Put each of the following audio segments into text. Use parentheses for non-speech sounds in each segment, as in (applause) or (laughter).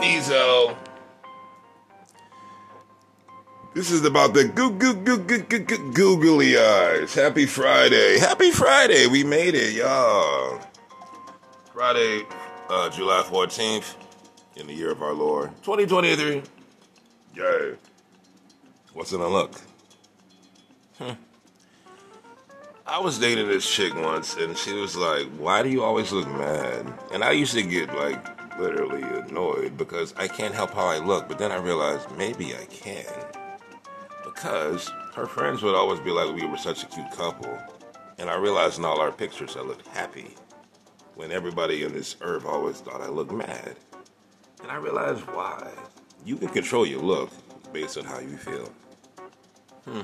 Fizo. This is about the goo goo goo goo goo goo googly eyes. Happy Friday. Happy Friday. We made it, y'all. Friday, uh, July 14th, in the year of our Lord, 2023. Yay. What's in the look? Hmm. I was dating this chick once, and she was like, Why do you always look mad? And I used to get like literally annoyed because I can't help how I look, but then I realized maybe I can. Because her friends would always be like, We were such a cute couple. And I realized in all our pictures I looked happy when everybody in this earth always thought I looked mad. And I realized why. You can control your look based on how you feel. Hmm.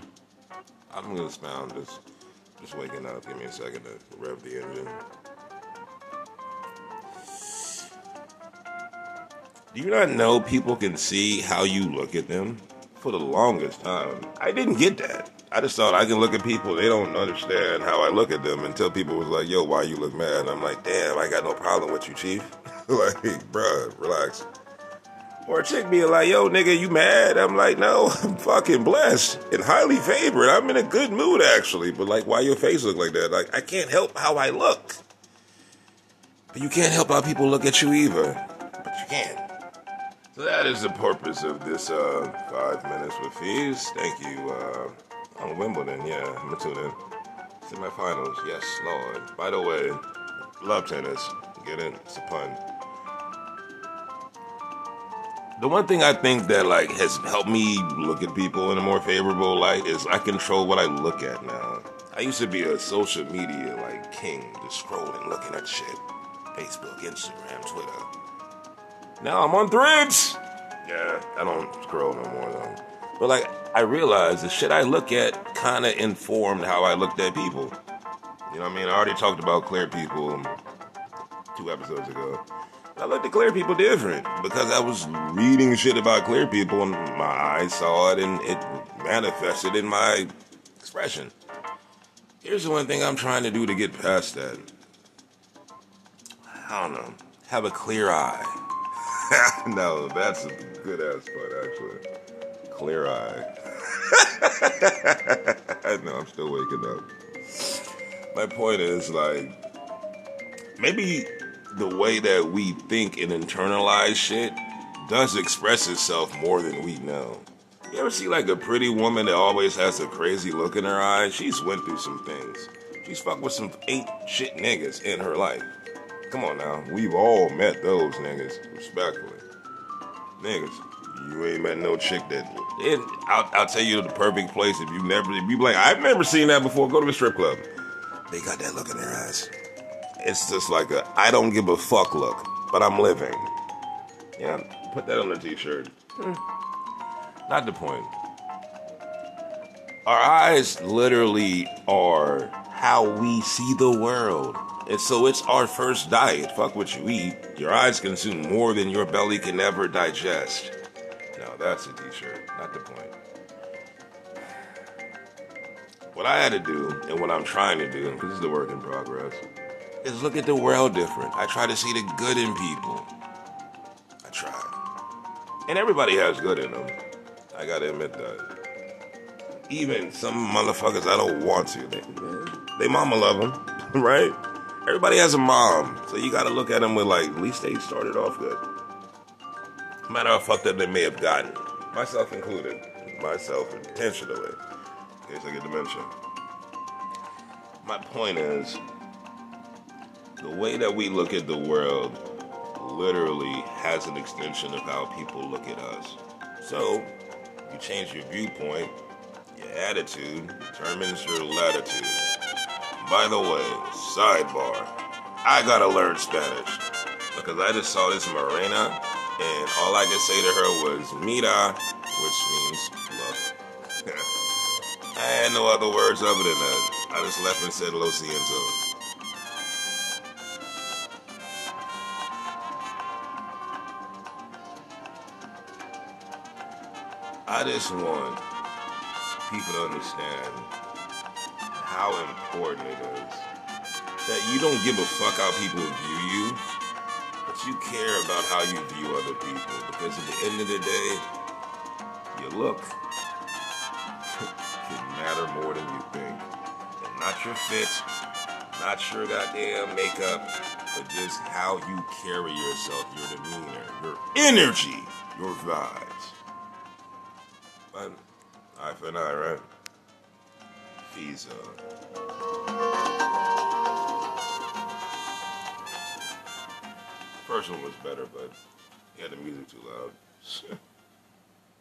I'm gonna expound just Just waking up. Give me a second to rev the engine. Do you not know people can see how you look at them? For the longest time, I didn't get that. I just thought I can look at people, they don't understand how I look at them until people was like, yo, why you look mad? And I'm like, damn, I got no problem with you, chief. (laughs) like, bruh, relax. Or a chick being like, yo, nigga, you mad? I'm like, no, (laughs) I'm fucking blessed and highly favored. I'm in a good mood, actually. But, like, why your face look like that? Like, I can't help how I look. But you can't help how people look at you either. But you can. So that is the purpose of this uh, five minutes with fees. Thank you. Uh, on Wimbledon, yeah, in. Semifinals, yes, Lord. By the way, love tennis. Get it? It's a pun. The one thing I think that like has helped me look at people in a more favorable light is I control what I look at now. I used to be a social media like king, just scrolling, looking at shit. Facebook, Instagram, Twitter. Now I'm on threads. Yeah, I don't scroll no more though. But like I realized the shit I look at kinda informed how I looked at people. You know what I mean? I already talked about clear people two episodes ago. I looked at clear people different because I was reading shit about clear people and my eyes saw it and it manifested in my expression. Here's the one thing I'm trying to do to get past that. I don't know. Have a clear eye. (laughs) no, that's a good ass part actually. Clear eye. (laughs) no, I'm still waking up. My point is like maybe the way that we think and internalize shit does express itself more than we know. You ever see like a pretty woman that always has a crazy look in her eyes? She's went through some things. She's fucked with some ain't shit niggas in her life. Come on now, we've all met those niggas, respectfully. Niggas, you ain't met no chick that. And I'll, I'll tell you the perfect place if you never, if you like, I've never seen that before. Go to a strip club. They got that look in their eyes. It's just like a I don't give a fuck look, but I'm living. Yeah, put that on a t-shirt. Hmm. Not the point. Our eyes literally are how we see the world. And so it's our first diet. Fuck what you eat. Your eyes consume more than your belly can ever digest. Now that's a t-shirt, not the point. What I had to do, and what I'm trying to do, because this is the work in progress, is look at the world different. I try to see the good in people. I try. And everybody has good in them. I gotta admit that. Even some motherfuckers I don't want to. They, they mama love them, (laughs) right? Everybody has a mom. So you gotta look at them with like, at least they started off good. Matter how fucked up they may have gotten. Myself included. Myself intentionally. In case I get dementia. My point is, the way that we look at the world literally has an extension of how people look at us. So, you change your viewpoint, your attitude determines your latitude. By the way, sidebar, I gotta learn Spanish because I just saw this Morena and all I could say to her was mira, which means look. (laughs) I had no other words other than that. I just left and said lo siento. I just want people to understand how important it is that you don't give a fuck how people view you, But you care about how you view other people because at the end of the day, your look (laughs) can matter more than you think. And not your fit, not your goddamn makeup, but just how you carry yourself, your demeanor, your energy, your vibes. But eye for eye, right? Visa. First one was better, but had the music too loud. (laughs)